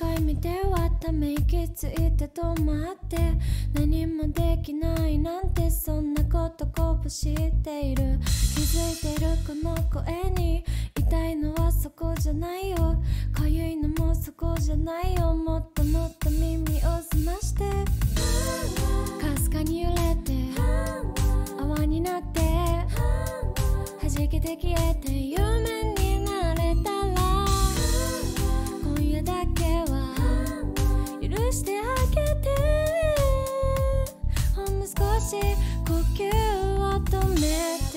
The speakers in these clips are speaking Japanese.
ない世界見てはため息ついて止まって何もできないなんてそんなことこぼしている。気づいてるこの声に痛いのはそこじゃないよ。かゆいのもそこじゃないよ。もっともっと耳を澄まして。かすかに揺れて。泡になって。弾けて消えて。夢してあげて。ほんの少し呼吸を止めて。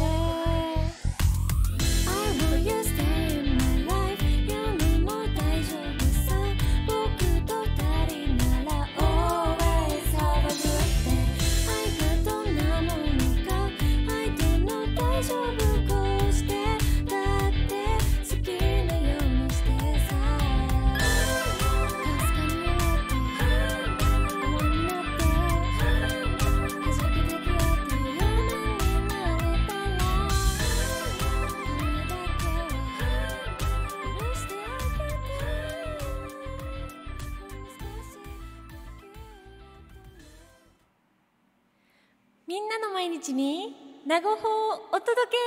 の毎日に名護法をお届け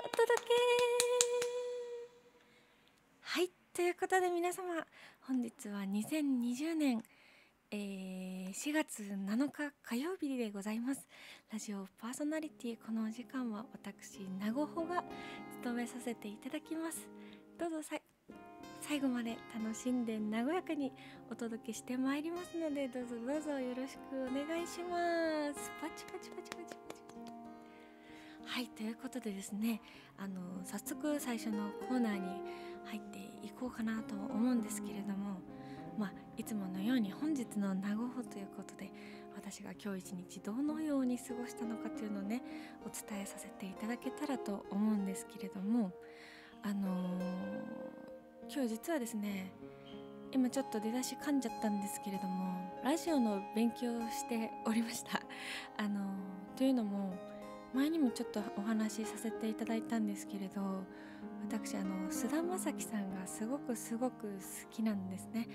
お届け。はいということで皆様本日は2020年、えー4月7日火曜日でございます。ラジオパーソナリティこのお時間は私名護法が務めさせていただきます。どうぞさい。最後まで楽しんで和やかにお届けしてまいりますのでどうぞどうぞよろしくお願いします。パチパチパチパチパチはいということでですねあの早速最初のコーナーに入っていこうかなと思うんですけれどもまあいつものように本日の名護法ということで私が今日一日どのように過ごしたのかというのをねお伝えさせていただけたらと思うんですけれどもあのー今日実はですね今ちょっと出だし噛んじゃったんですけれどもラジオの勉強をしておりました。あのというのも前にもちょっとお話しさせていただいたんですけれど私あの菅田将暉さんがすごくすごく好きなんですね。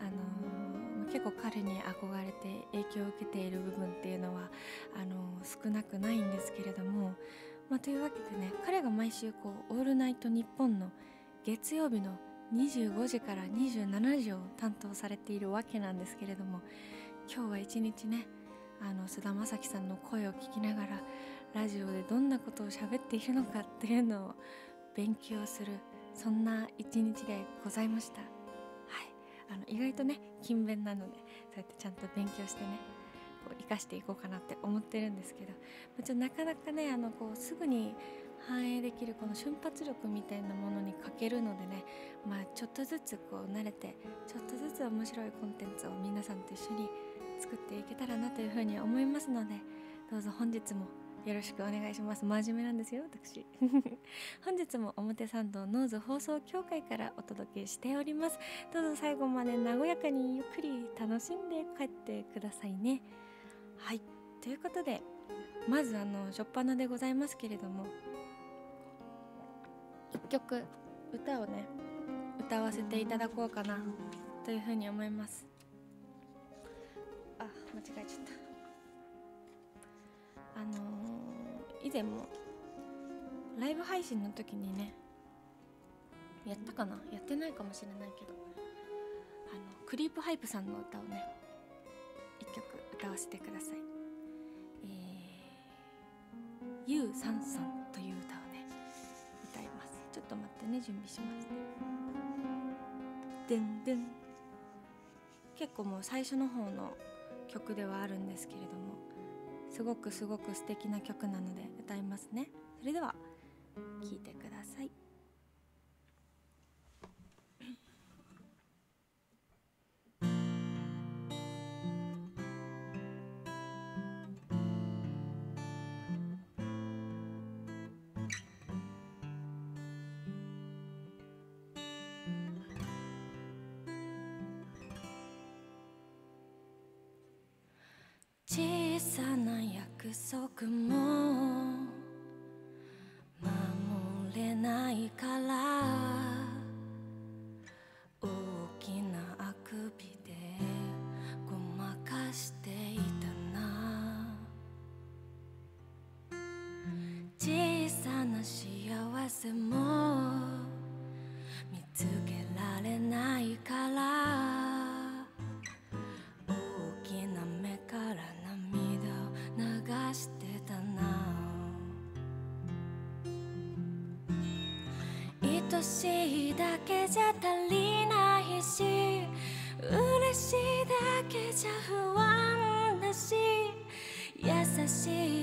あの結構彼に憧れて影響を受けている部分っていうのはあの少なくないんですけれども、まあ、というわけでね彼が毎週こう「オールナイトニッポン」の月曜日の25時から27時を担当されているわけなんですけれども今日は一日ねあの菅田将暉さんの声を聞きながらラジオでどんなことを喋っているのかっていうのを勉強するそんな一日でございました。はい、あの意外とね勤勉なのでそうやってちゃんと勉強してねこう生かしていこうかなって思ってるんですけどちょなかなかねあのこうすぐに反映できるこの瞬発力みたいなものに欠けるのでね、まあ、ちょっとずつこう慣れてちょっとずつ面白いコンテンツを皆さんと一緒に作っていけたらなというふうに思いますのでどうぞ本日もよろしくお願いします。真面目なんですよ私。本日も表参道ノーズ放送協会からお届けしております。どうぞ最後まで和やかにゆっくり楽しんで帰ってくださいね。はい。ということでまずあの初っ端でございますけれども一曲歌をね歌わせていただこうかなというふうに思います。あ間違えちゃった。あのー、以前もライブ配信の時にねやったかな？やってないかもしれないけどあのクリープハイプさんの歌をね一曲歌わせてください。えー、ゆうさんさん。と待ってね準備しますね。でんでん。結構もう最初の方の曲ではあるんですけれどもすごくすごく素敵な曲なので歌いますね。それでは聴いてください。だけじゃ足りないし嬉しいだけじゃ不安だし優しい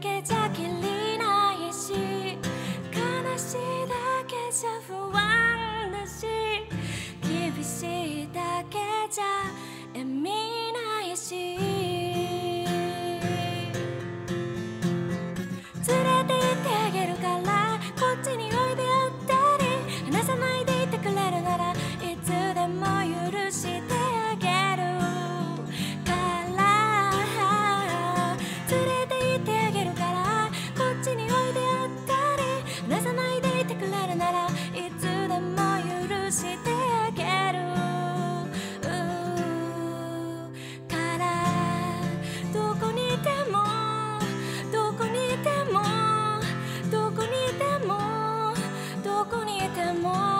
けじゃ more.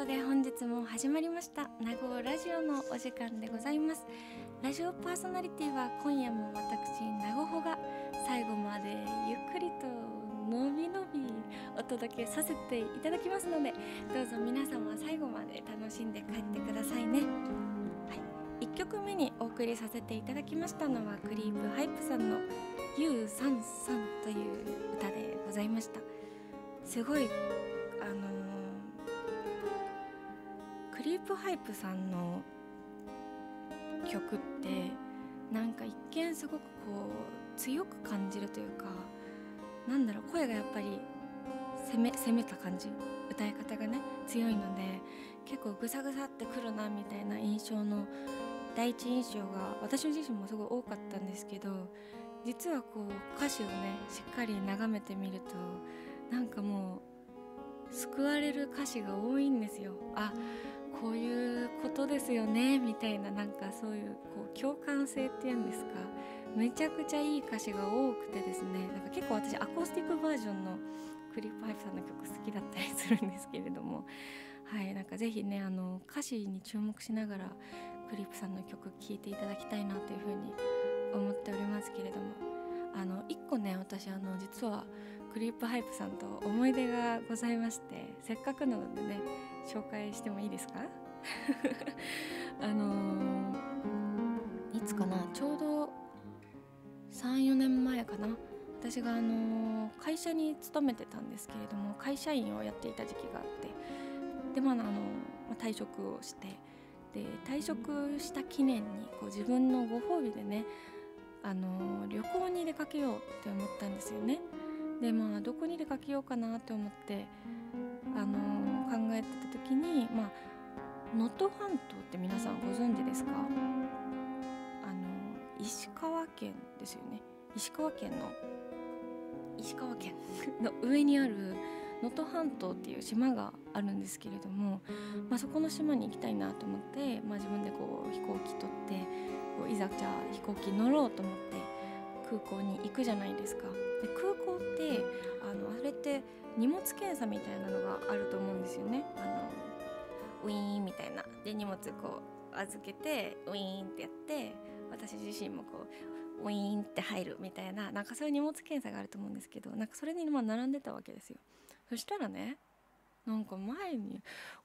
ことで本日も始まりました「名護ラジオ」のお時間でございます。ラジオパーソナリティは今夜も私名護穂が最後までゆっくりとのびのびお届けさせていただきますのでどうぞ皆様最後まで楽しんで帰ってくださいね、はい、1曲目にお送りさせていただきましたのはクリープハイプさんの「ゆうさんさん」という歌でございました。すごいクリープハイプさんの曲ってなんか一見すごくこう強く感じるというかなんだろう声がやっぱり攻め攻めた感じ。歌い方がね強いので結構グサグサってくるなみたいな印象の第一印象が私自身もすごい多かったんですけど実はこう歌詞をねしっかり眺めてみるとなんかもう救われる歌詞が多いんですよ。あこういうことですよねみたいななんかそういうこう共感性っていうんですか。めちゃくちゃいい歌詞が多くてですね。なんか結構私アコースティックバージョンのクリープハイプさんの曲好きだったりするんですけれども。はいなんかぜひねあの歌詞に注目しながらクリープさんの曲聴いていただきたいなというふうに思っておりますけれども。あの1個ね私あの実はクリープハイプさんと思い出がございましてせっかくなのでね紹介してもいいですか？あのー、いつかな？ちょうど34年前かな？私があの会社に勤めてたんですけれども会社員をやっていた時期があってでまああの退職をしてで退職した記念にこう自分のご褒美でねあの旅行に出かけようって思ったんですよね。でまあどこに出かけようかなって思ってあの考えてた時にまあ能登半島って皆さんご存知ですか？あの石川県ですよね石川県の石川県 の上にある能登半島っていう島があるんですけれども、まあ、そこの島に行きたいなと思って、まあ、自分でこう飛行機取ってこういざじゃあ飛行機乗ろうと思って空港に行くじゃないですか。で空港ってあのあれって荷物検査みたいなのがあると思うんですよね。あのウィーンみたいな。で荷物こう預けてウィーンってやって私自身もこうウィーンって入るみたいななんかそういう荷物検査があると思うんですけどなんかそれにまあ並んでたわけですよ。そしたらねなんか前に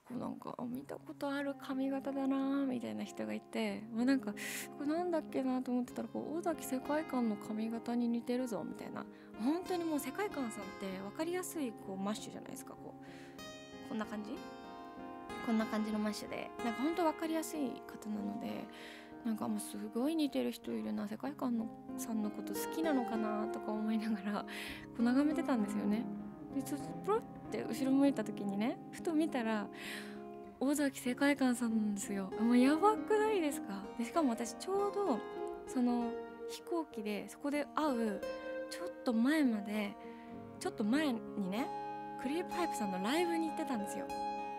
こうなんか見たことある髪型だなみたいな人がいて、まあ、なんかこれなんだっけなと思ってたらこう尾崎世界観の髪型に似てるぞみたいな。本当にもう世界観さんって分かりやすいこうマッシュじゃないですかこうこんな感じ？こんな感じのマッシュでなんか本当分かりやすい方なのでなんかもうすごい似てる人いるな世界観のさんのこと好きなのかなとか思いながら こう眺めてたんですよね。でちょっとプロって後ろ向いた時にねふと見たら尾崎世界観さんなんですよ。もうやばくないですか？でしかも私ちょうどその飛行機でそこで会うと前までちょっと前にねクリープハイプさんのライブに行ってたんですよ。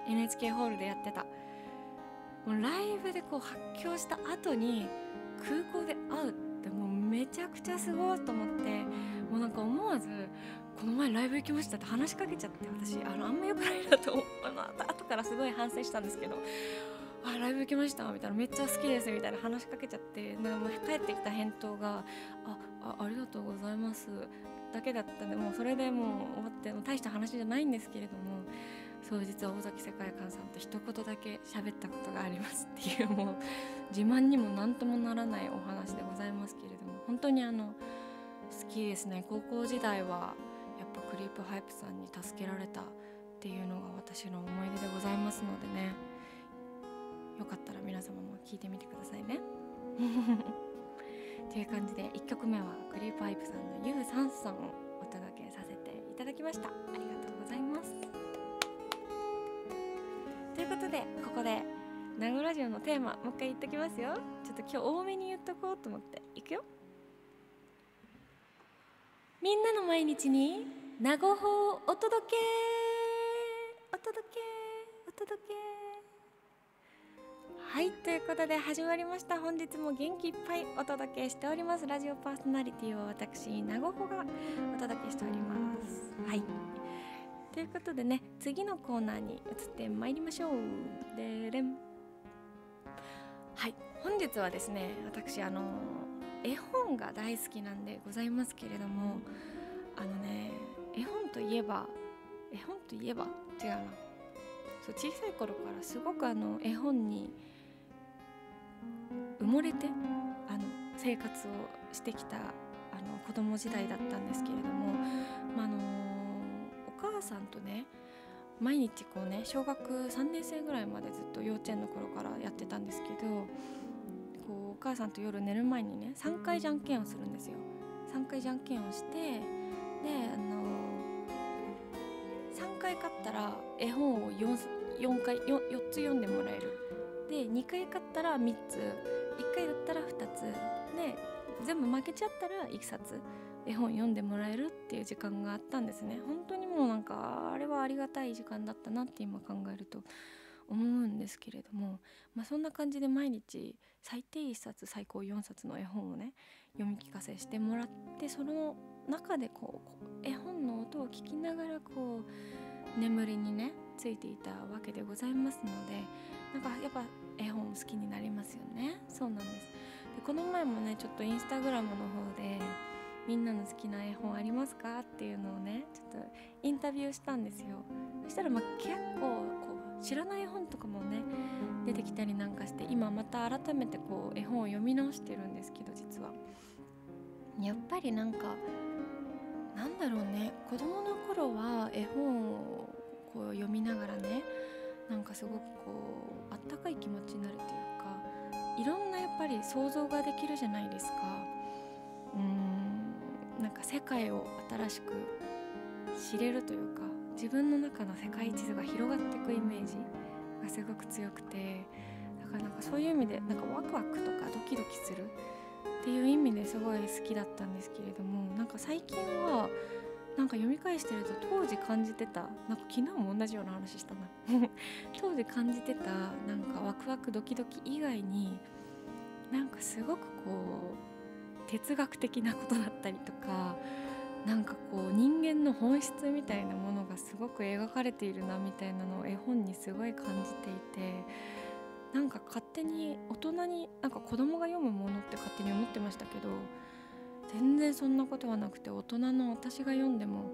NHK ホールでやってた。もうライブでこう発狂した後に空港で会うってもうめちゃくちゃすごいと思ってもうなんか思わずこの前ライブ行きましたって話しかけちゃって私あのあんま良くないなと思あの後からすごい反省したんですけどあライブ行きましたみたいなめっちゃ好きですみたいな話しかけちゃってなんかもう帰ってきた返答がああありがとうございますだけだったんでもうそれでもう終わっても大した話じゃないんですけれどもそう実は尾崎世界観さんと一言だけ喋ったことがありますっていう もう自慢にも何ともならないお話でございますけれども本当にあの好きですね。高校時代はやっぱクリープハイプさんに助けられたっていうのが私の思い出でございますのでね。よかったら皆様も聞いてみてくださいね。という感じで1曲目はクリープハイプさんの「ユーサンソン」をお届けさせていただきました。ありがとうございます。ということでここで名護ラジオのテーマもう一回言っときますよちょっと今日多めに言っとこうと思っていくよみんなの毎日に名護法お届けお届けお届けはいということで始まりました。本日も元気いっぱいお届けしております。ラジオパーソナリティは私なごほがお届けしております。はい。ということでね次のコーナーに移ってまいりましょう。でれん。はい。本日はですね私あの絵本が大好きなんでございますけれどもあのね絵本といえば絵本といえば違うなそう小さい頃からすごくあの絵本に埋もれてあの生活をしてきたあの子供時代だったんですけれども、まあ、あのお母さんとね毎日こうね小学3年生ぐらいまでずっと幼稚園の頃からやってたんですけどこうお母さんと夜寝る前にね3回じゃんけんをするんですよ。3回じゃんけんをしてであの3回勝ったら絵本を 4, 4回 4, 4つ読んでもらえるで2回勝ったら3つ1回だったら2つで全部負けちゃったら1冊絵本読んでもらえるっていう時間があったんですね。本当にもうなんかあれはありがたい時間だったなって今考えると思うんですけれども、まあ、そんな感じで毎日最低1冊最高4冊の絵本をね読み聞かせしてもらってその中でこう絵本の音を聞きながらこう眠りにねついていたわけでございますのでなんかやっぱ絵本好きになりますよね。そうなんです。でこの前もねちょっとインスタグラムの方でみんなの好きな絵本ありますか？っていうのをねちょっとインタビューしたんですよ。そしたらま結構こう知らない絵本とかもね出てきたりなんかして今また改めてこう絵本を読み直してるんですけど実は。やっぱりなんかなんだろうね。子供の頃は絵本をこう読みながらねなんかすごくこうあったかい気持ちになるというかいろんなやっぱり想像ができるじゃないですか。うんなんか世界を新しく知れるというか自分の中の世界地図が広がっていくイメージがすごく強くてだからなんかそういう意味でなんかワクワクとかドキドキするっていう意味ですごい好きだったんですけれどもなんか最近はなんか読み返してると当時感じてたなんか昨日も同じような話したな。当時感じてたなんかワクワクドキドキ以外になんかすごくこう哲学的なことだったりとかなんかこう人間の本質みたいなものがすごく描かれているなみたいなのを絵本にすごい感じていてなんか勝手に大人になんか子供が読むものって勝手に思ってましたけど全然そんなことはなくて大人の私が読んでも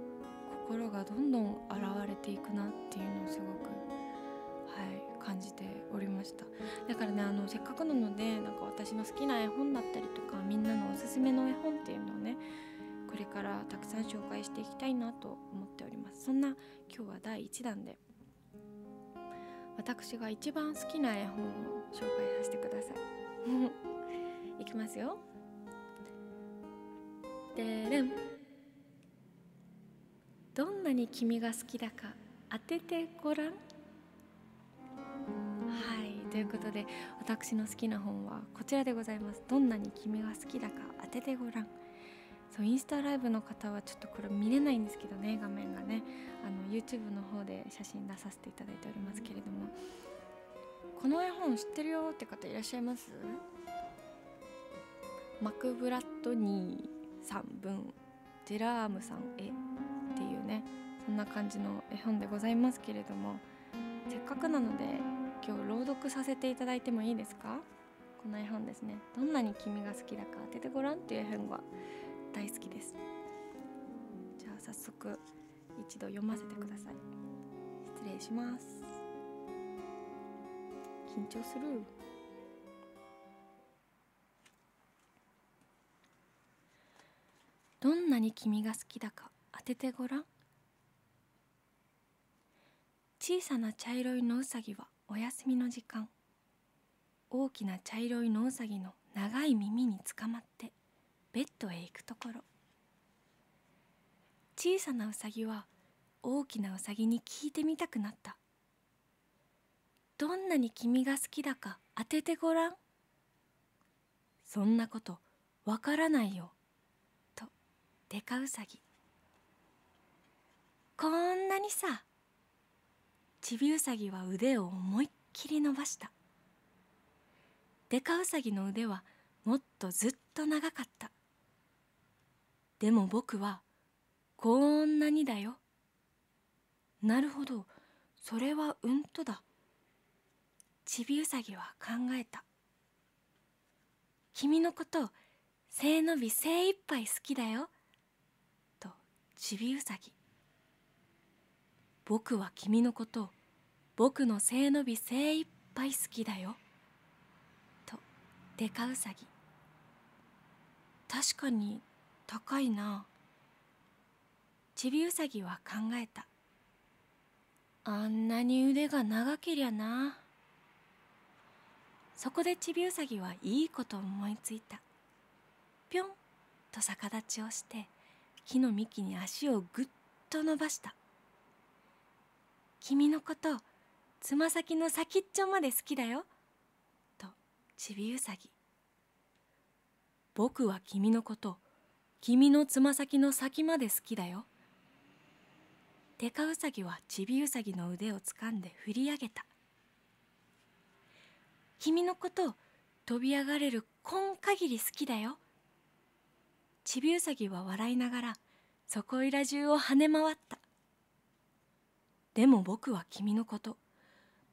心がどんどん現れていくなっていうのをすごくはい感じておりました。だからねあのせっかくなのでなんか私の好きな絵本だったりとかみんなのおすすめの絵本っていうのをねこれからたくさん紹介していきたいなと思っております。そんな今日は第1弾で私が一番好きな絵本を紹介させてください。いきますよ。でれんどんなに君が好きだか当ててごらん。はいということで私の好きな本はこちらでございます。どんなに君が好きだか当ててごらん。そうインスタライブの方はちょっとこれ見れないんですけどね画面がね。あの YouTube の方で写真出させていただいておりますけれども。この絵本知ってるよって方いらっしゃいます？マクブラッドニさん分ジェラームさんへっていうねそんな感じの絵本でございますけれどもせっかくなので今日朗読させていただいてもいいですか？この絵本ですね。どんなに君が好きだか当ててごらんっていう絵本が大好きです。じゃあ早速一度読ませてください。失礼します。緊張する。どんなに君が好きだか当ててごらん。小さな茶色い野うさぎはお休みの時間。大きな茶色い野うさぎの長い耳につかまってベッドへ行くところ。小さなうさぎは大きなうさぎに聞いてみたくなった。どんなに君が好きだか当ててごらん。そんなことわからないよ。デカウサギこんなにさちびうさぎは腕を思いっきり伸ばした。デカウサギの腕はもっとずっと長かった。でも僕はこんなにだよ。なるほどそれはうんとだ。ちびうさぎは考えた。君のこと背伸び精一杯好きだよ。ちびうさぎ。僕は君のこと僕の背伸び精一杯好きだよ。とデカウサギ。確かに高いな。ちびうさぎは考えた。あんなに腕が長けりゃな。そこでちびうさぎはいいこと思いついた。ぴょんと逆立ちをして木の幹に足をぐっと伸ばした。君のことつま先の先っちょまで好きだよ。とちびうさぎ。僕は君のこと君のつま先の先まで好きだよ。デカウサギはちびウサギの腕をつかんで振り上げた。君のこと飛び上がれる今限り好きだよ。ちびうさぎは笑いながらそこいら中を跳ね回った。でも僕は君のこと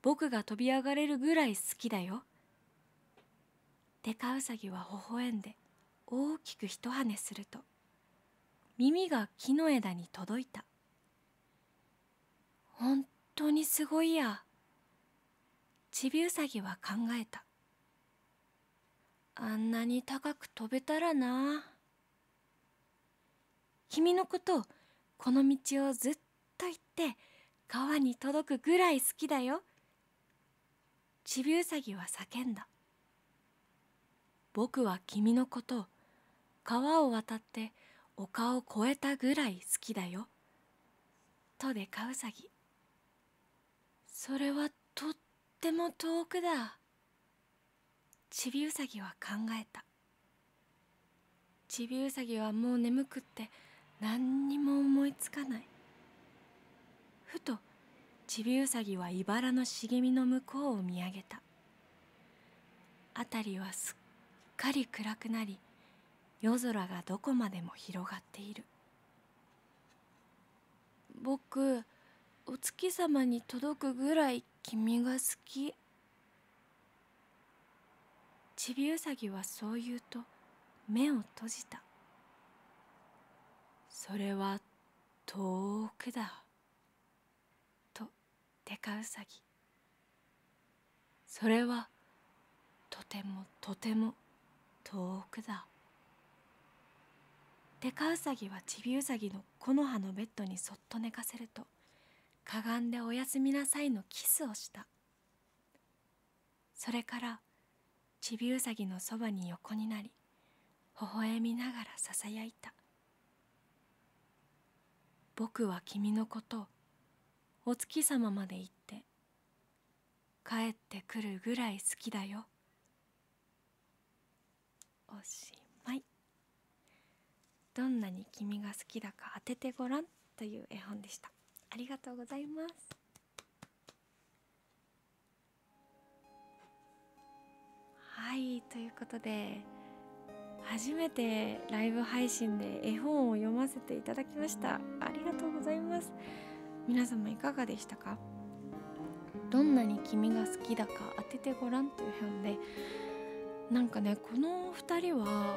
僕が飛び上がれるぐらい好きだよ。デカウサギは微笑んで大きく一跳ねすると耳が木の枝に届いた。本当にすごいや。ちびうさぎは考えた。あんなに高く飛べたらな。君のことこの道をずっと行って川に届くぐらい好きだよ。ちびうさぎは叫んだ。僕は君のこと川を渡って丘を越えたぐらい好きだよ。とでかうさぎ。それはとっても遠くだ。ちびうさぎは考えた。ちびうさぎはもう眠くって何にも思いつかない。ふとちびうさぎは茨の茂みの向こうを見上げた。辺りはすっかり暗くなり夜空がどこまでも広がっている。僕お月様に届くぐらい君が好き。ちびうさぎはそう言うと目を閉じた。それは遠くだ。とデカウサギそれはとてもとても遠くだ。デカウサギはちびうさぎの木の葉のベッドにそっと寝かせるとかがんでおやすみなさいのキスをした。それからちびうさぎのそばに横になり微笑みながらささやいた。僕は君のことお月様まで行って帰ってくるぐらい好きだよ。おしまい。どんなに君が好きだか当ててごらんという絵本でした。ありがとうございます。はいということで初めてライブ配信で絵本を読ませていただきました。ありがとうございます。皆様いかがでしたか？どんなに君が好きだか当ててごらんという本で。なんかねこの2人は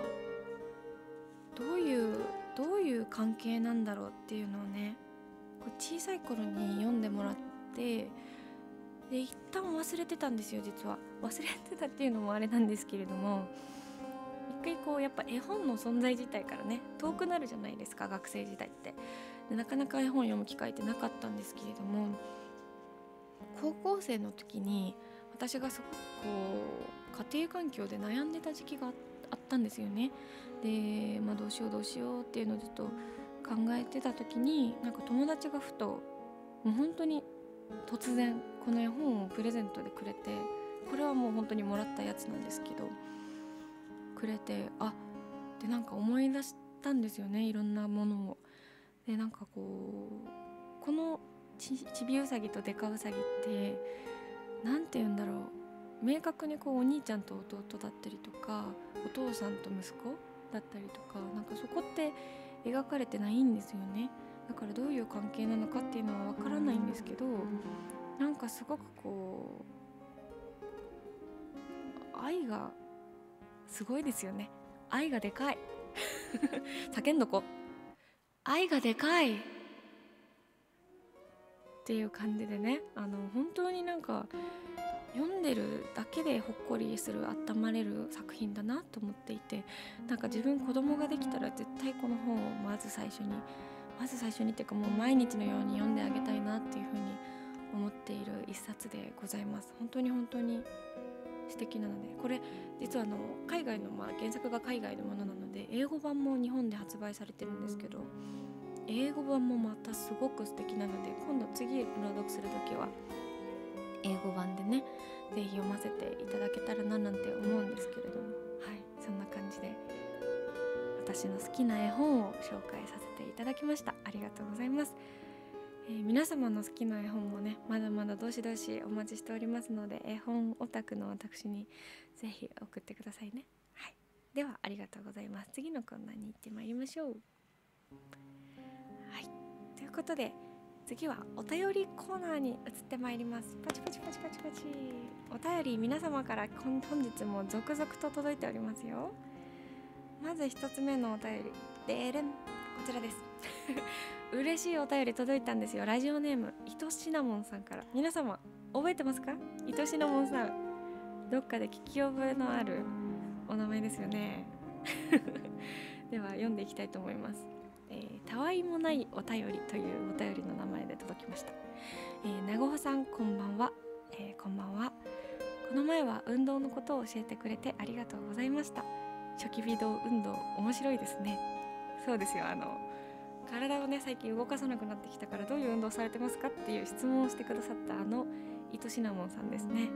どういうどういう関係なんだろうっていうのをね小さい頃に読んでもらってで一旦忘れてたんですよ実は。忘れてたっていうのもあれなんですけれども。回こうやっぱ絵本の存在自体からね遠くなるじゃないですか学生時代って。でなかなか絵本読む機会ってなかったんですけれども高校生の時に私がすごくこう家庭環境で悩んでた時期があったんですよね。で、まあ、どうしようどうしようっていうのをずっと考えてた時になんか友達がふともう本当に突然この絵本をプレゼントでくれてこれはもう本当にもらったやつなんですけどくれてあでなんか思い出したんですよねいろんなものを。でなんかこうこのちびうさぎとデカウサギって何て言うんだろう明確にこうお兄ちゃんと弟だったりとかお父さんと息子だったりとかなんかそこって描かれてないんですよねだからどういう関係なのかっていうのはわからないんですけどなんかすごくこう愛がすごいですよね。愛がでかい。叫んどこ。愛がでかい。っていう感じでね。あの本当になんか読んでるだけでほっこりする温まれる作品だなと思っていてなんか自分子供ができたら絶対この本をまず最初にまず最初にっていうかもう毎日のように読んであげたいなっていうふうに思っている一冊でございます。本当に本当に素敵なのでこれ実はあの海外の、まあ、原作が海外のものなので英語版も日本で発売されてるんですけど英語版もまたすごく素敵なので今度次朗読する時は英語版でね是非読ませていただけたらななんて思うんですけれども。はいそんな感じで私の好きな絵本を紹介させていただきました。ありがとうございます、えー、皆様の好きな絵本もねまだまだどしどしお待ちしておりますので絵本オタクの私に是非送ってくださいね。はい。ではありがとうございます。次のコーナーに行ってまいりましょう。はい。ということで次はお便りコーナーに移ってまいります。パチパチパチパチパチ。お便り皆様から本日も続々と届いておりますよ。まず1つ目のお便り。でれん。こちらです。嬉しいお便り届いたんですよラジオネームいとしなもんさんから皆様覚えてますか？いとしなもんさんどっかで聞き覚えのあるお名前ですよね では読んでいきたいと思いますえー、たわいもないお便りというお便りの名前で届きました。えー、なごほさんこんばんは、えー、こんばんは。この前は運動のことを教えてくれてありがとうございました。初期微動運動面白いですね。そうですよあの体をね最近動かさなくなってきたからどういう運動されてますかっていう質問をしてくださったあの糸シナモンさんですね。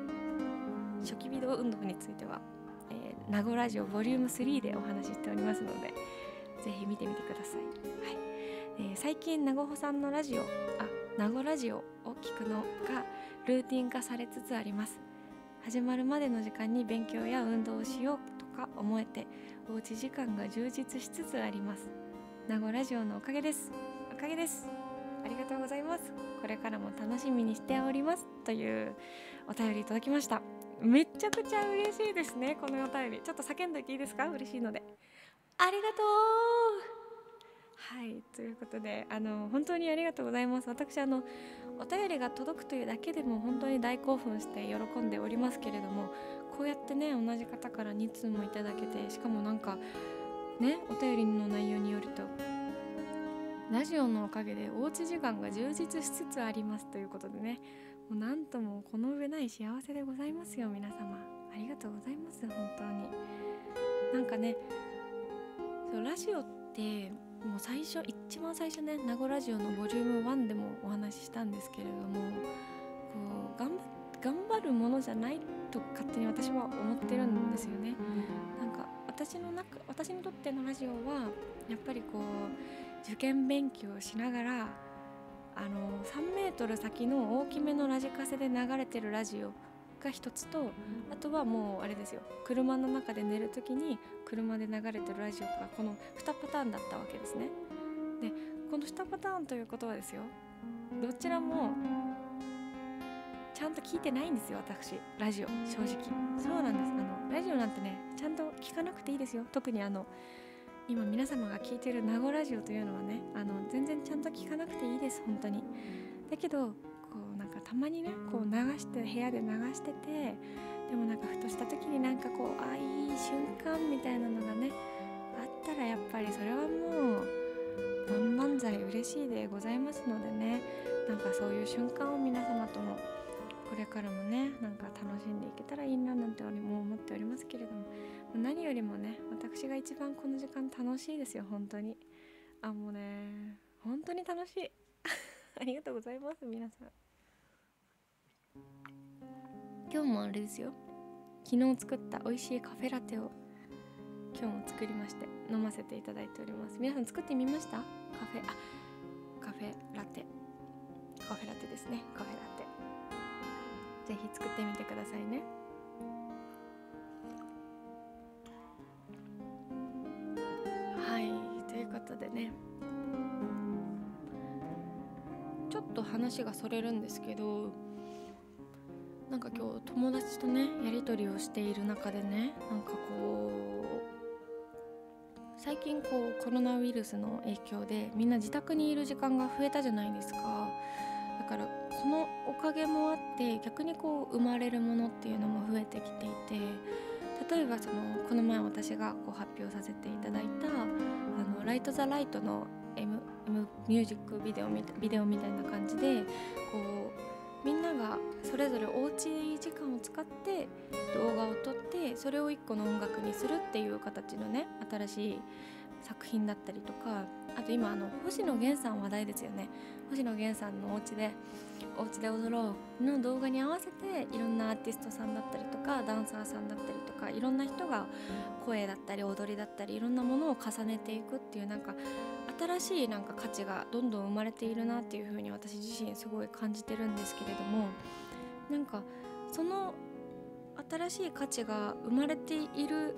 初期微動運動については、えー、名護ラジオボリューム3でお話ししておりますのでぜひ見てみてください。はいえー、最近名護穂さんのラジオあ名護ラジオを聞くのがルーティン化されつつあります。始まるまでの時間に勉強や運動をしようとか思えておうち時間が充実しつつあります。名護ラジオのおかげです。おかげです。ありがとうございます。これからも楽しみにしております。というお便りいただきました。めちゃくちゃ嬉しいですね、このお便り。ちょっと叫んどいていいですか？嬉しいので。ありがとうはいということであの本当にありがとうございます私あのお便りが届くというだけでも本当に大興奮して喜んでおりますけれどもこうやってね同じ方から2通もいただけてしかもなんかねお便りの内容によるとラジオのおかげでおうち時間が充実しつつありますということでねもうなんともこの上ない幸せでございますよ皆様ありがとうございます本当になんかねそうラジオってもう最初一番最初ね名護ラジオのボリューム1でもお話ししたんですけれどもこう頑頑張るものじゃないと勝手に私は思ってるんですよね。私の中私にとってのラジオはやっぱりこう受験勉強をしながらあの3メートル先の大きめのラジカセで流れてるラジオが一つとあとはもうあれですよ車の中で寝る時に車で流れてるラジオがこの2パターンだったわけですね。でこの2パターンということはですよどちらもちゃんと聞いてないんですよ私。ラジオ正直。そうなんです。あのラジオなんてねちゃんと聞かなくていいですよ。特にあの今皆様が聞いてる名護ラジオというのはねあの全然ちゃんと聞かなくていいです本当に。だけどこうなんかたまにねこう流して部屋で流しててでもなんかふとした時になんかこうあいい瞬間みたいなのがねあったらやっぱりそれはもう万々歳嬉しいでございますのでねなんかそういう瞬間を皆様ともこれからもねなんか楽しんでいけたらいいななんても思っておりますけれども何よりもね私が一番この時間楽しいですよ本当に。あもうね本当に楽しい。ありがとうございます皆さん。今日もあれですよ。昨日作った美味しいカフェラテを今日も作りまして飲ませていただいております。皆さん作ってみました？カフェあカフェラテ。カフェラテですね。カフェラテ。ぜひ作ってみてくださいね。はいということでね。ちょっと話がそれるんですけどなんか今日友達とねやり取りをしている中でねなんかこう最近こうコロナウイルスの影響でみんな自宅にいる時間が増えたじゃないですか。だからそのおかげもあって逆にこう生まれるものっていうのも増えてきていて例えばそのこの前私がこう発表させていただいたあのライト・ザ・ライトの M, M ミュージックビデオビデオみたいな感じでこうみんながそれぞれおうち時間を使って動画を撮ってそれを一個の音楽にするっていう形のね新しい作品だったりとかあと今あの星野源さん話題ですよね。星野源さんのお家でお家で踊ろうの動画に合わせていろんなアーティストさんだったりとかダンサーさんだったりとかいろんな人が声だったり踊りだったりいろんなものを重ねていくっていうなんか新しいなんか価値がどんどん生まれているなっていうふうに私自身すごい感じてるんですけれどもなんかその新しい価値が生まれている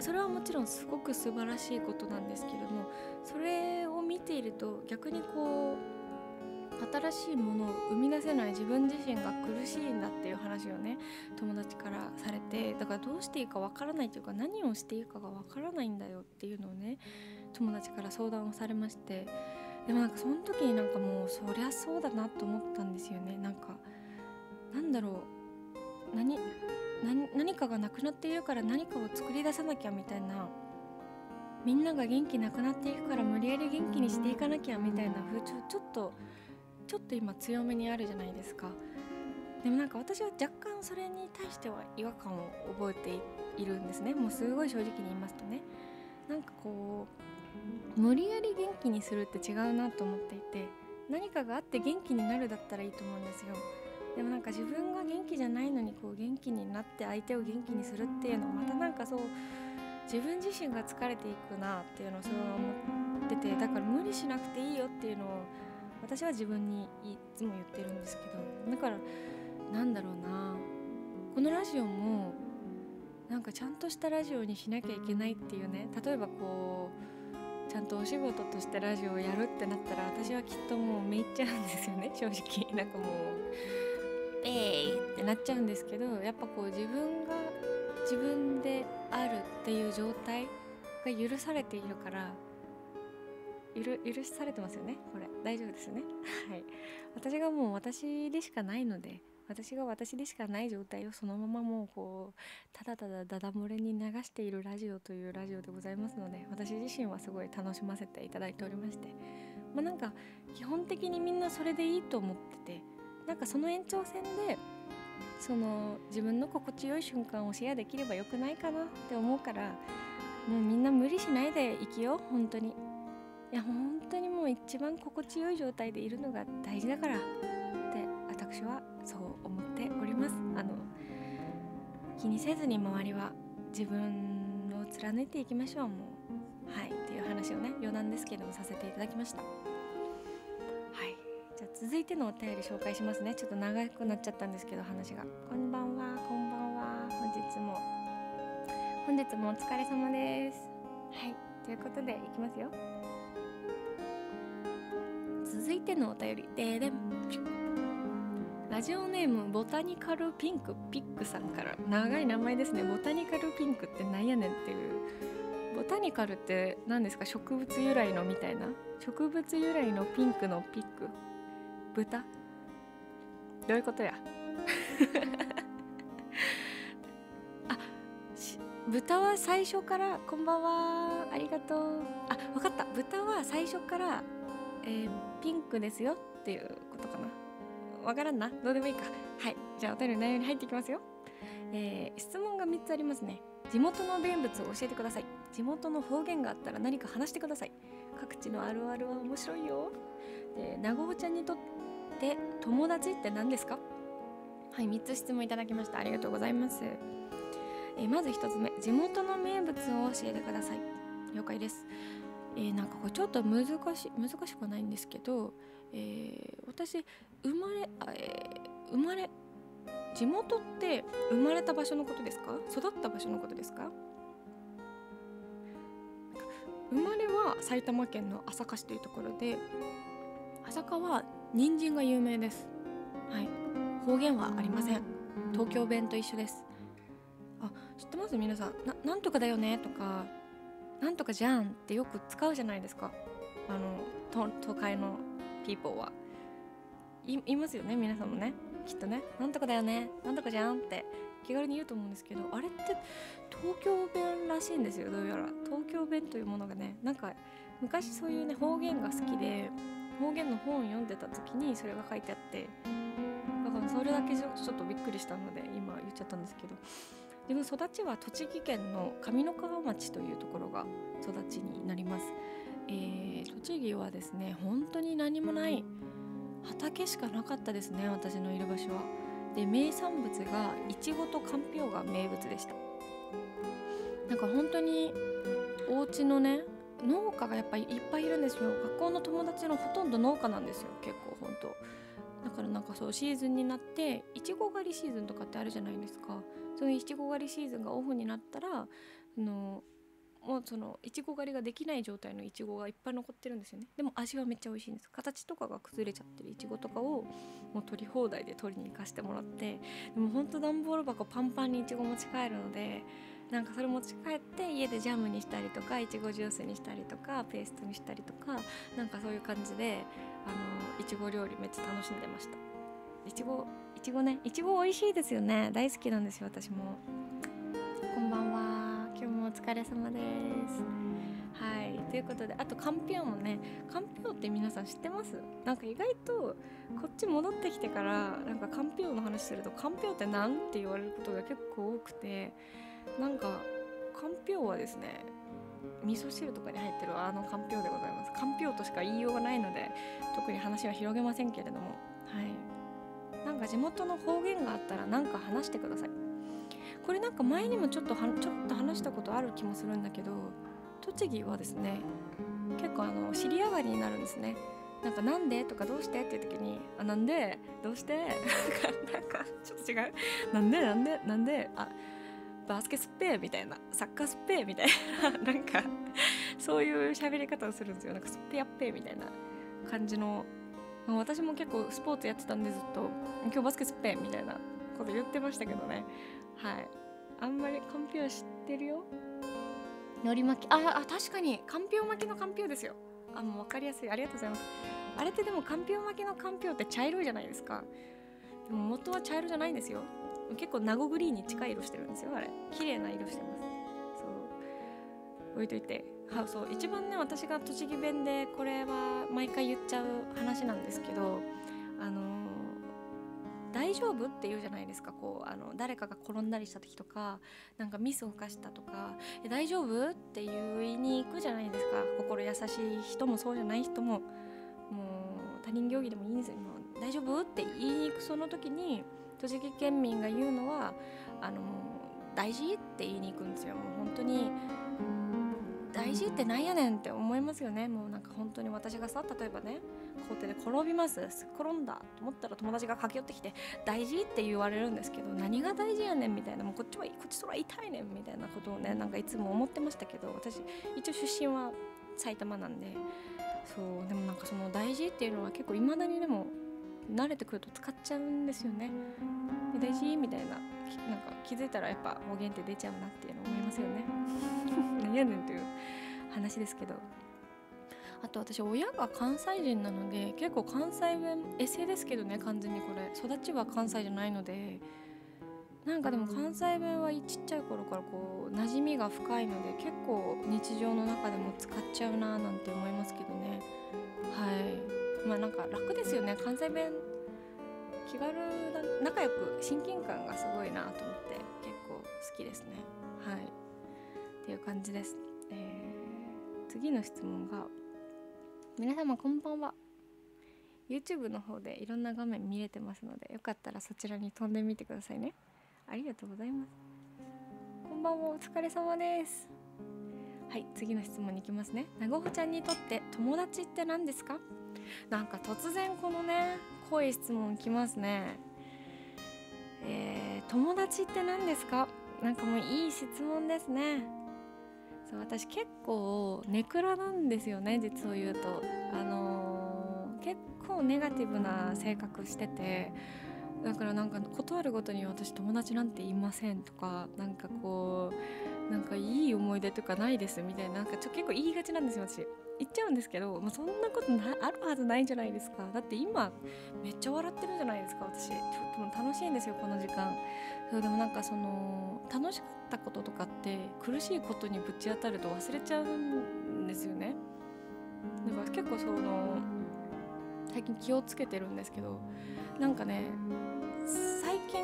それはもちろんすごく素晴らしいことなんですけれどもそれを見ていると逆にこう新しいものを生み出せない自分自身が苦しいんだっていう話をね友達からされてだからどうしていいかわからないというか何をしていいかがわからないんだよっていうのをね友達から相談をされましてでもなんかその時になんかもうそりゃそうだなと思ったんですよね。なんかなんだろう何何かがなくなっているから何かを作り出さなきゃみたいな。みんなが元気なくなっていくから無理やり元気にしていかなきゃみたいな。風潮ちょっとちょっと今強めにあるじゃないですか。でもなんか私は若干それに対しては違和感を覚えているんですね。もうすごい正直に言いますとね。なんかこう無理やり元気にするって違うなと思っていて何かがあって元気になるだったらいいと思うんですよ。でもなんか自分が元気じゃないのにこう元気になって相手を元気にするっていうのはまたなんかそう自分自身が疲れていくなっていうのをそう思っててだから無理しなくていいよっていうのを私は自分にいつも言ってるんですけどだからなんだろうなこのラジオもなんかちゃんとしたラジオにしなきゃいけないっていうね例えばこうちゃんとお仕事としてラジオをやるってなったら私はきっともうめいっちゃうんですよね正直。なんかもうえーってなっちゃうんですけどやっぱこう自分が自分であるっていう状態が許されているから許されてますよねこれ。大丈夫ですよね？はい。私がもう私でしかないので私が私でしかない状態をそのままもうこうただただダダ漏れに流しているラジオというラジオでございますので私自身はすごい楽しませていただいておりまして。まあなんか基本的にみんなそれでいいと思っててなんかその延長線でその自分の心地よい瞬間をシェアできればよくないかなって思うからもうみんな無理しないで生きよう本当に。いや本当にもう一番心地よい状態でいるのが大事だからって私はそう思っております。あの気にせずに周りは自分を貫いていきましょうもう。はいっていう話をね余談ですけどもさせていただきました。じゃあ続いてのお便り紹介しますね。ちょっと長くなっちゃったんですけど話が。こんばんは。こんばんは。本日も。本日もお疲れ様です。はい。ということでいきますよ。続いてのお便りででんラジオネームボタニカルピンク。ピックさんから。長い名前ですね。ボタニカルピンクってなんやねんっていう。ボタニカルって何ですか？植物由来のみたいな？植物由来のピンクのピック？豚？どういうことや？あ豚は最初からこんばんはありがとう。あ分かった。豚は最初から、えー、ピンクですよっていうことかな。わからんな。どうでもいいか。はい。じゃあお便りの内容に入っていきますよ。えー、質問が3つありますね。地元の名物を教えてください。地元の方言があったら何か話してください。各地のあるあるは面白いよ。で長尾ちゃんにとってで友達って何ですか？はい3つ質問いただきました。ありがとうございます。えまず1つ目。地元の名物を教えてください。了解です。えー、なんかこれちょっと難し難しくはないんですけど、えー、私生まれあ、えー、生まれ地元って生まれた場所のことですか？育った場所のことですか生まれは埼玉県の朝霞市というところで朝霞は人参が有名です。はい。方言はありません。東京弁と一緒です。あ知ってます？皆さん。ななんとかだよね？とかなんとかじゃんってよく使うじゃないですか。あの都会のピーポーは。いいますよね？皆さんもね。きっとね。なんとかだよね？なんとかじゃんって。気軽に言うと思うんですけどあれって東京弁らしいんですよ。どうやら。東京弁というものがねなんか昔そういうね方言が好きで方言の本を読んでた時にそれが書いてあってだからそれだけちょっとびっくりしたので今言っちゃったんですけど自分育ちは栃木県の上三川町というところが育ちになります、えー、栃木はですね本当に何もない畑しかなかったですね私のいる場所は。で名産物がいちごとかんぴょうが名物でした。なんか本当にお家のね農家がやっぱりいっぱいいるんですよ。学校の友達のほとんど農家なんですよ結構本当だからなんかそうシーズンになっていちご狩りシーズンとかってあるじゃないですか。そのいちご狩りシーズンがオフになったらあのもうそのいちご狩りができない状態のいちごがいっぱい残ってるんですよね。でも味はめっちゃ美味しいんです。形とかが崩れちゃってるいちごとかをもう取り放題で取りに行かせてもらって。でもほんと段ボール箱パンパンにいちご持ち帰るのでなんかそれ持ち帰って家でジャムにしたりとかいちごジュースにしたりとかペーストにしたりとかなんかそういう感じであのいちご料理めっちゃ楽しんでました。いちごいちごねいちご美味しいですよね。大好きなんですよ私も。こんばんは。今日もお疲れ様です。はい。ということであとかんぴょうもねかんぴょうって皆さん知ってます？なんか意外とこっち戻ってきてからなんかかんぴょうの話するとかんぴょうって何って言われることが結構多くてなんかかんぴょうはですね味噌汁とかに入ってるあのかんぴょうでございます。かんぴょうとしか言いようがないので特に話は広げませんけれども。はい。なんか地元の方言があったら何か話してください。これなんか前にもちょっとはちょっと話したことある気もするんだけど栃木はですね結構あの尻上がりになるんですね。なんかなんでとかどうしてっていう時にあなんで？どうして？なんかちょっと違う。なんで？なんで？なんで？あバスケスペーみたいなサッカースペーみたいななんかそういう喋り方をするんですよ。なんかスペアッペーみたいな感じの私も結構スポーツやってたんでずっと今日バスケスペーみたいなこと言ってましたけどね。はい。あんまりかんぴょう知ってるよ？海苔巻き。ああ確かにかんぴょう巻きのかんぴょうですよ。あもう分かりやすい。ありがとうございます。あれってでもかんぴょう巻きのかんぴょうって茶色いじゃないですか。でも元は茶色じゃないんですよ。結構ナゴグリーンに近い色してるんですよあれ。綺麗な色してます。そう。置いといて。はそう。一番ね私が栃木弁でこれは毎回言っちゃう話なんですけどあの、大丈夫って言うじゃないですか。こうあの誰かが転んだりした時とかなんかミスを犯したとか「大丈夫?」って言いに行くじゃないですか。心優しい人もそうじゃない人も。もう他人行儀でもいいんですよ「大丈夫?」って言いに行くその時に栃木県民が言うのはあの大事って言いに行くんですよ。もう本当に大事ってなんやねんって思いますよね。もうなんか本当に私がさ例えばね校庭で転びます転んだと思ったら友達が駆け寄ってきて大事って言われるんですけど何が大事やねんみたいなもうこっちはこっちそら痛いねんみたいなことをねなんかいつも思ってましたけど私一応出身は埼玉なんでそうでもなんかその大事っていうのは結構いまだにでも慣れてくると使っちゃうんですよね。大事？みたいな。なんか気づいたらやっぱ方言って出ちゃうなっていうの思いますよね。何やねんという話ですけど。あと私親が関西人なので結構関西弁エセですけどね完全にこれ。育ちは関西じゃないので。なんかでも関西弁はちっちゃい頃からこう馴染みが深いので結構日常の中でも使っちゃうななんて思いますけどね。はいまあなんか楽ですよね。関西弁気軽だ仲良く親近感がすごいなと思って結構好きですね。はい。っていう感じです、えー、次の質問が皆様こんばんは。YouTube の方でいろんな画面見れてますのでよかったらそちらに飛んでみてくださいね。ありがとうございます。こんばんは。お疲れ様です。はい次の質問に行きますね。なごほちゃんにとって友達って何ですか？なんか突然このね濃い質問きますね。えー、友達って何ですか？なんかもういい質問ですね。そう私結構ネクラなんですよね実を言うと。あのー、結構ネガティブな性格してて。だからなんか断るごとに私友達なんていませんとかなんかこうなんかいい思い出とかないですみたいななんかちょ結構言いがちなんですよ私。言っちゃうんですけど、まあ、そんなことなあるはずないんじゃないですか。だって今めっちゃ笑ってるじゃないですか私。とっても楽しいんですよこの時間。そうでもなんかその楽しかったこととかって苦しいことにぶち当たると忘れちゃうんですよね。だから結構その最近気をつけてるんですけどなんかね最近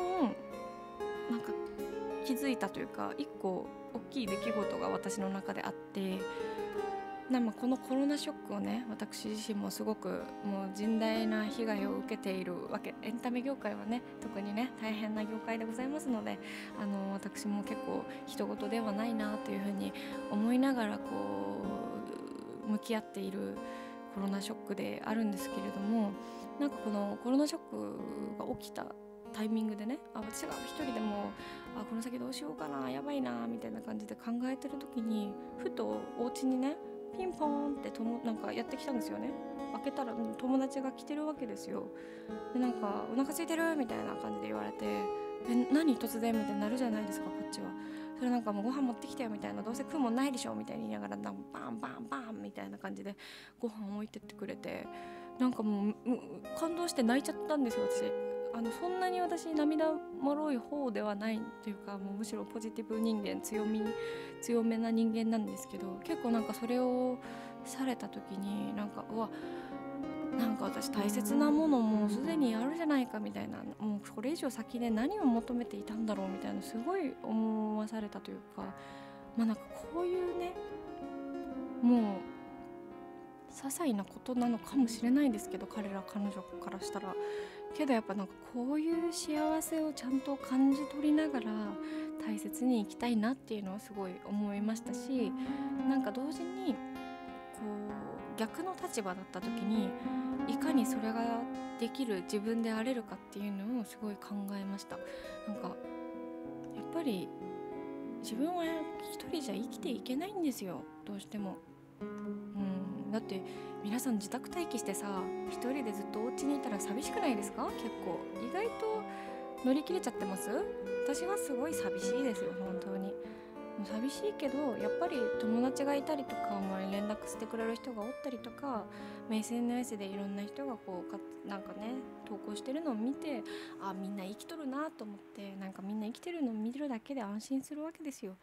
なんか気づいたというか一個大きい出来事が私の中であってなんこのコロナショックをね私自身もすごくもう甚大な被害を受けているわけエンタメ業界はね特にね大変な業界でございますのであの私も結構人事ではないなというふうに思いながらこう向き合っているコロナショックであるんですけれどもなんかこのコロナショックが起きたタイミングでねあ私が一人でもあこの先どうしようかなやばいなみたいな感じで考えてる時にふとお家にねピンポーンってともなんかやってきたんですよね。開けたら友達が来てるわけですよ。でなんか「お腹空いてる?」みたいな感じで言われて「え何？突然?」みたいになるじゃないですかこっちは。それなんかもうご飯持ってきてよみたいな。どうせ食うもんないでしょ？みたいに言いながらバンバンバンバンみたいな感じでご飯置いてってくれてなんかもう感動して泣いちゃったんですよ私。あのそんなに私涙もろい方ではないというかもうむしろポジティブ人間強み強めな人間なんですけど結構なんかそれをされた時になんかうわなんか私大切なものもうすでにあるじゃないかみたいなもうこれ以上先で何を求めていたんだろうみたいなすごい思わされたというかまあなんかこういうねもう些細なことなのかもしれないですけど彼ら彼女からしたら。けどやっぱなんかこういう幸せをちゃんと感じ取りながら大切に生きたいなっていうのはすごい思いましたしなんか同時にこう逆の立場だった時にいかにそれができる自分であれるかっていうのをすごい考えました。なんかやっぱり自分は一人じゃ生きていけないんですよ。どうしても。うん。だって皆さん自宅待機してさ一人でずっとお家にいたら寂しくないですか？結構。意外と乗り切れちゃってます？私はすごい寂しいですよ本当に。寂しいけどやっぱり友達がいたりとか、まあ、連絡してくれる人がおったりとか、まあ、SNS でいろんな人がこうかなんかね投稿してるのを見てあみんな生きとるなと思ってなんかみんな生きてるのを見るだけで安心するわけですよ。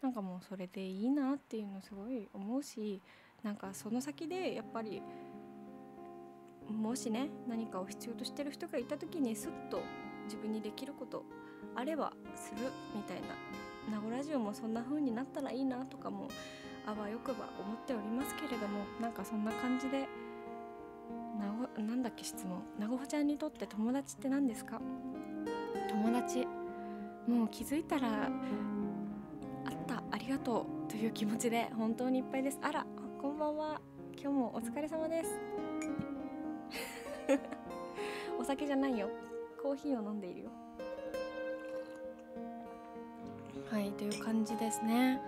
なんかもうそれでいいなっていうのすごい思うしなんかその先でやっぱりもしね何かを必要としてる人がいた時にスッと自分にできることあればするみたいな名護ラジオもそんな風になったらいいなとかもあわよくば思っておりますけれどもなんかそんな感じでなごなんだっけ質問なごちゃんにとって友達って何ですか？友達。もう気づいたらあったありがとうという気持ちで本当にいっぱいです。あらこんばんは。今日もお疲れ様です。お酒じゃないよ。コーヒーを飲んでいるよ。はいという感じですね。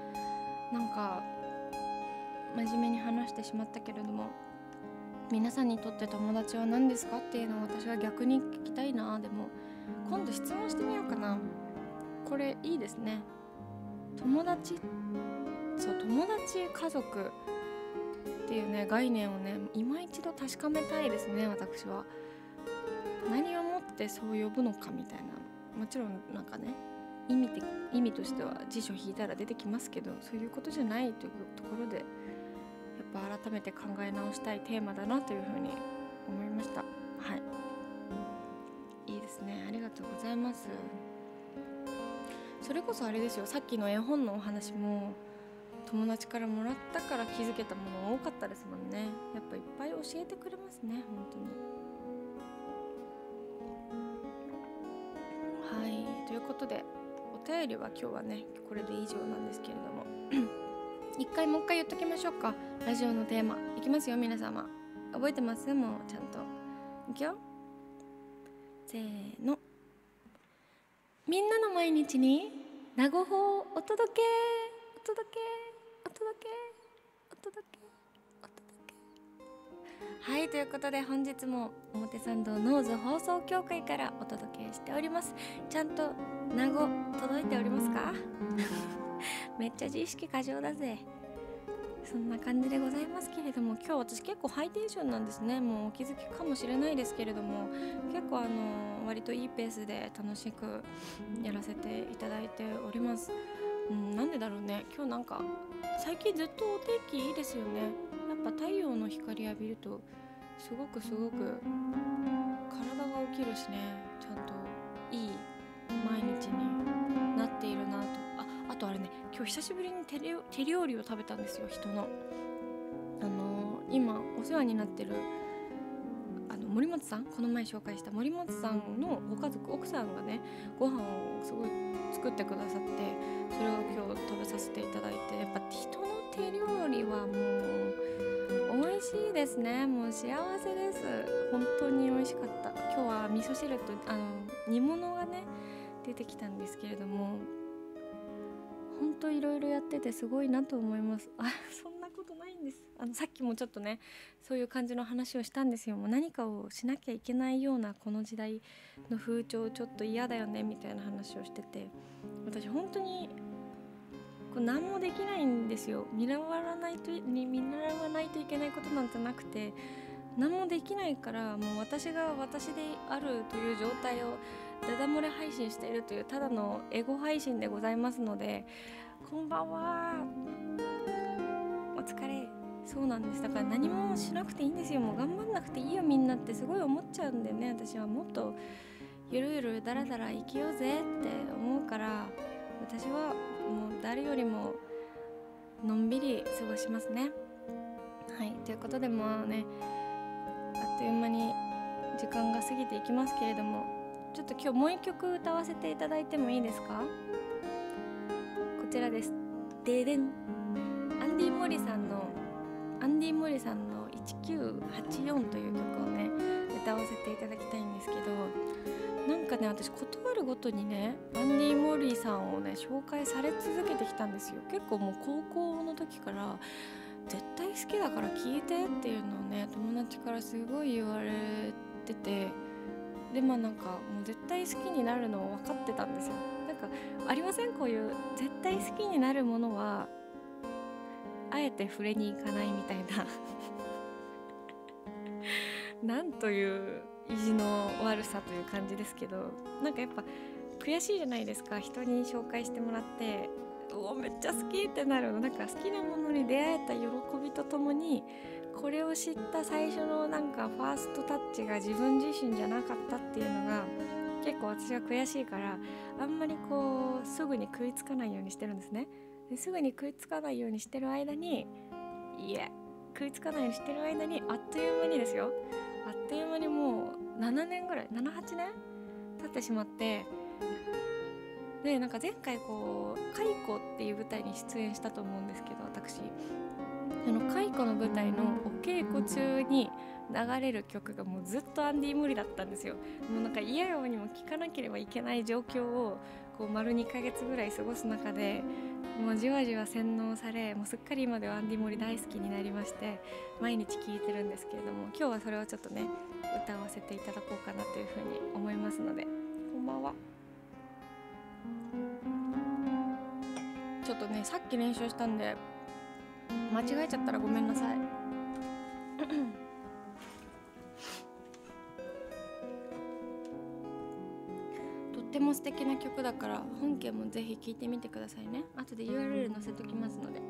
なんか真面目に話してしまったけれども皆さんにとって友達は何ですかっていうのを私は逆に聞きたいな。でも今度質問してみようかな。これいいですね。友達そう友達家族っていうね概念をね今一度確かめたいですね私は。何をもってそう呼ぶのかみたいな。もちろんなんかね意味で意味としては辞書引いたら出てきますけどそういうことじゃないというところでやっぱ改めて考え直したいテーマだなというふうに思いました。はい。いいですね。ありがとうございます。それこそあれですよ。さっきの絵本のお話も友達からもらったから気づけたもの多かったですもんね。やっぱいっぱい教えてくれますね本当に。はいということでお便りは今日はねこれで以上なんですけれども。一回もう一回言っときましょうか。ラジオのテーマいきますよ皆様。覚えてます？もうちゃんと。いくよ。せーの。みんなの毎日に名護法をお届け。お届け。おお届け。お届け。お届け。はいということで本日も表参道ノーズ放送協会からお届けしております。ちゃんと名護届いておりますか？めっちゃ自意識過剰だぜ。そんな感じでございますけれども今日私結構ハイテンションなんですね。もうお気づきかもしれないですけれども結構あの割といいペースで楽しくやらせていただいておりますうんなんでだろうね。今日なんか最近ずっとお天気いいですよね。やっぱ太陽の光浴びるとすごくすごく体が起きるしね。ちゃんといい毎日になっているなと。ああとあれね。今日久しぶりに手手料理を食べたんですよ。人の。あのー、今お世話になってる森本さんこの前紹介した森本さんのご家族奥さんがねご飯をすごい作ってくださってそれを今日食べさせていただいてやっぱ人の手料理はもう美味しいですね。もう幸せです。本当に美味しかった。今日は味噌汁とあの煮物がね出てきたんですけれども本当いろいろやっててすごいなと思います。あそんことないんです。あのさっきもちょっとねそういう感じの話をしたんですよ。もう何かをしなきゃいけないようなこの時代の風潮ちょっと嫌だよねみたいな話をしてて。私本当にこう何もできないんですよ。見習わないと見習わないといけないことなんてなくて。何もできないからもう私が私であるという状態をダダ漏れ配信しているというただのエゴ配信でございますのでこんばんは。疲れ。そうなんです。だから何もしなくていいんですよ。もう頑張んなくていいよみんなってすごい思っちゃうんだよね。私はもっとゆるゆるだらだら生きようぜって思うから私はもう誰よりものんびり過ごしますね。はい。ということでもうねあっという間に時間が過ぎていきますけれどもちょっと今日もう一曲歌わせていただいてもいいですか？こちらです。ででん。ンディ・モリさんのアンディ・モリさんの1984という曲をね歌わせていただきたいんですけどなんかね私断るごとにねアンディ・モリさんをね紹介され続けてきたんですよ。結構もう高校の時から絶対好きだから聴いてっていうのをね友達からすごい言われててでまあなんかもう絶対好きになるのを分かってたんですよ。なんかありません？こういう絶対好きになるものはあえて触れに行かないみたいな。なんという意地の悪さという感じですけど。なんかやっぱ悔しいじゃないですか。人に紹介してもらってうおめっちゃ好きってなるの。なんか好きなものに出会えた喜びとともにこれを知った最初のなんかファーストタッチが自分自身じゃなかったっていうのが結構私は悔しいからあんまりこうすぐに食いつかないようにしてるんですね。ですぐに食いつかないようにしてる間にいえ食いつかないようにしてる間にあっという間にですよ。あっという間にもう7年ぐらい78年？経ってしまってでなんか前回こう「カリコ」っていう舞台に出演したと思うんですけど私。その蚕の舞台のお稽古中に流れる曲がもうずっとアンディ・ムリだったんですよ。もうなんか嫌ようにも聴かなければいけない状況をこう丸2ヶ月ぐらい過ごす中でもうじわじわ洗脳されもうすっかり今ではアンディ・モリ大好きになりまして毎日聴いてるんですけれども今日はそれをちょっとね歌わせていただこうかなというふうに思いますのでこんばんは。ちょっとねさっき練習したんで間違えちゃったらごめんなさい。とっても素敵な曲だから本家もぜひ聴いてみてくださいね。後で URL 載せときますので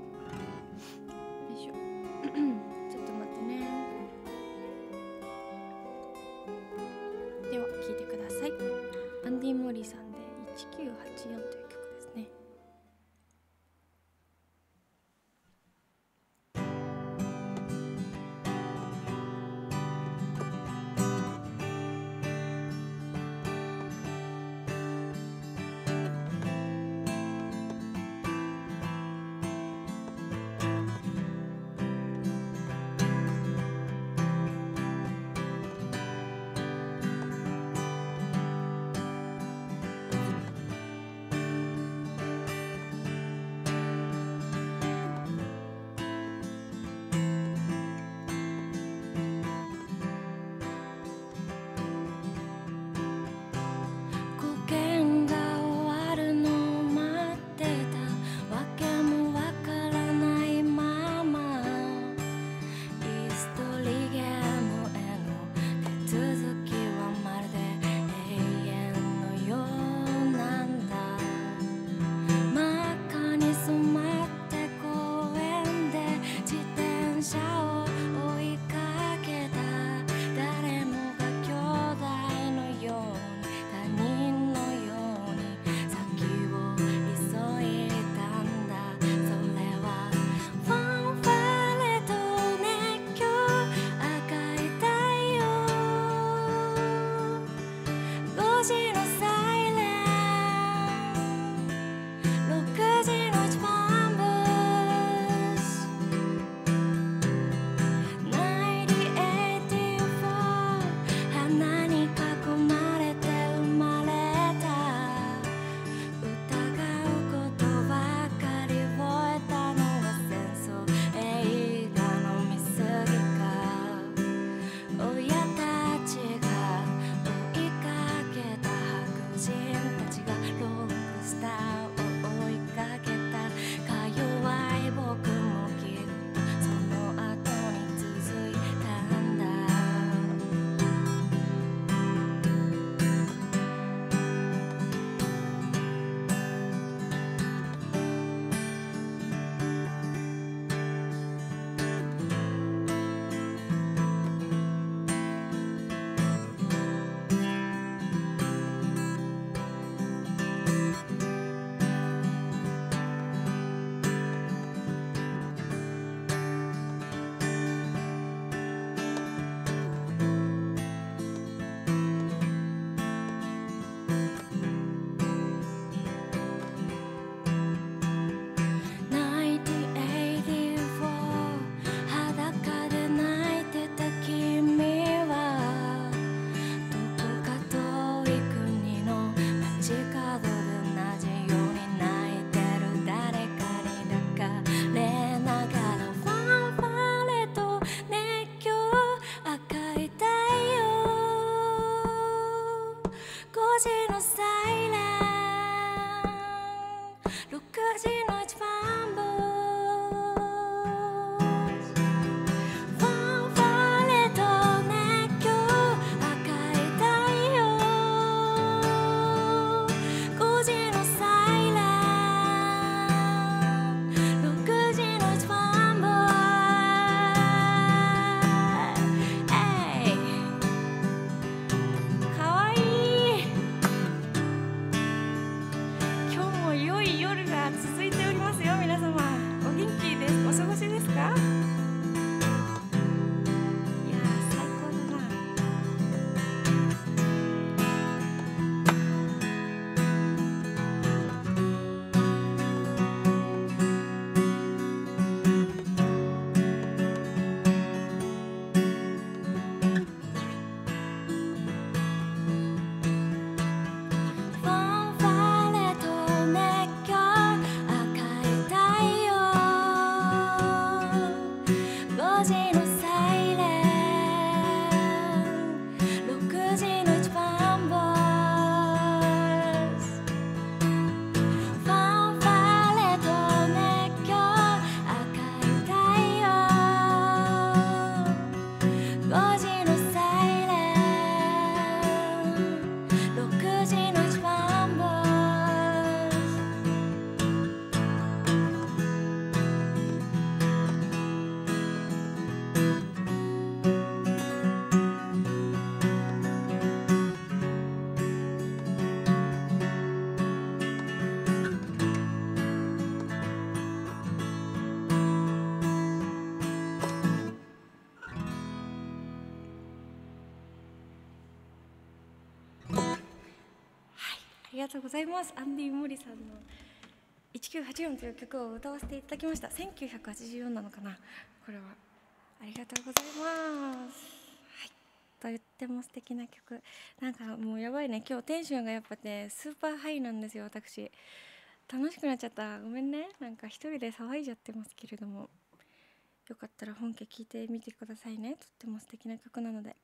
がとうございます。アンディ・モリさんの1984という曲を歌わせていただきました。1984なのかな。これはありがとうございます。はい。とっても素敵な曲。なんかもうやばいね。今日テンションがやっぱねスーパーハイなんですよ私。楽しくなっちゃった。ごめんね。なんか一人で騒いじゃってますけれども。よかったら本家聞いてみてくださいね。とっても素敵な曲なので。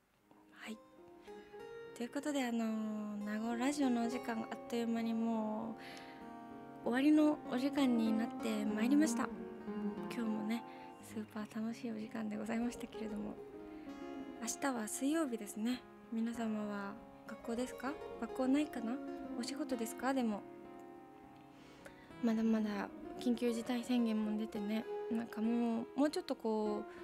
ということであの名護ラジオのお時間があっという間にもう終わりのお時間になってまいりました。今日もねスーパー楽しいお時間でございましたけれども明日は水曜日ですね。皆様は学校ですか？学校ないかな？お仕事ですか？でも。まだまだ緊急事態宣言も出てねなんかもうもうちょっとこう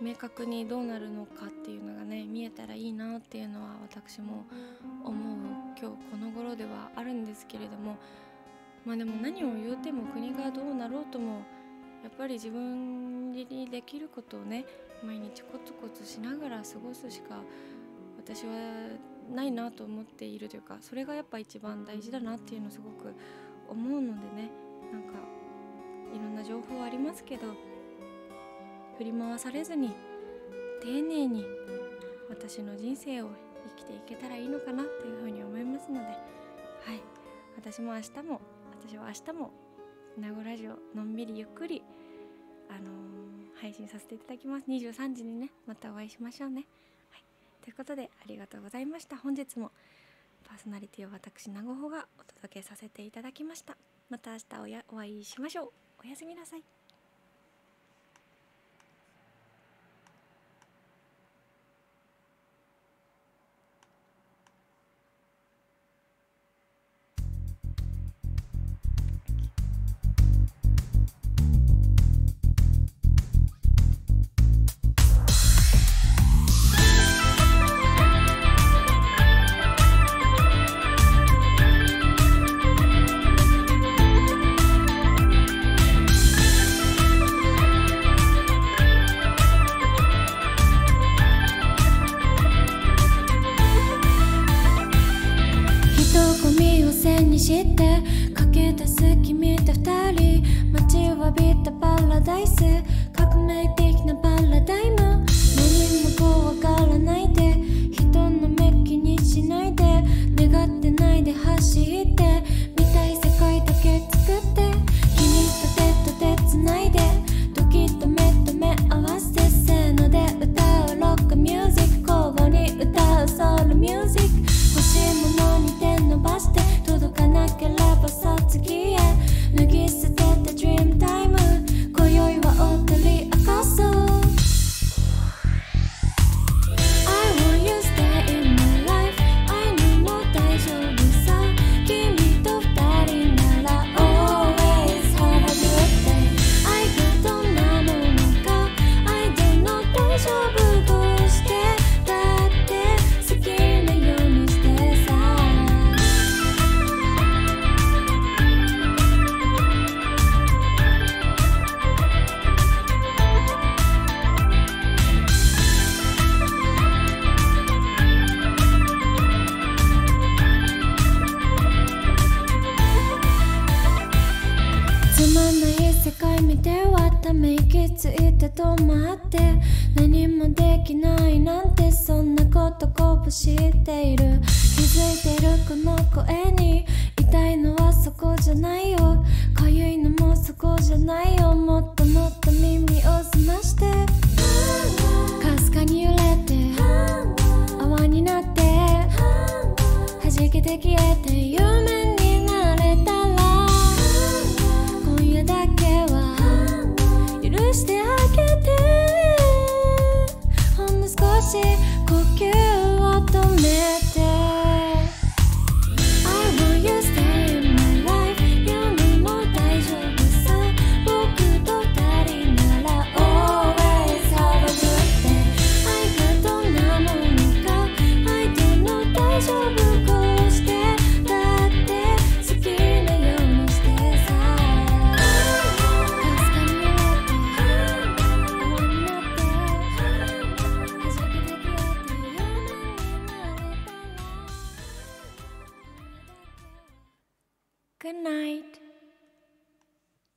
明確にどうなるのかっていうのがね見えたらいいなっていうのは私も思う今日この頃ではあるんですけれどもまあでも何を言うても国がどうなろうともやっぱり自分にできることをね毎日コツコツしながら過ごすしか私はないなと思っているというかそれがやっぱ一番大事だなっていうのをすごく思うのでねなんかいろんな情報ありますけど振り回されずに丁寧に私の人生を生きていけたらいいのかなというふうに思いますのではい。私も明日も私は明日も名護ラジオのんびりゆっくりあのー、配信させていただきます。23時にねまたお会いしましょうね、はい、ということでありがとうございました。本日もパーソナリティを私名護穂がお届けさせていただきました。また明日おやお会いしましょう。おやすみなさい。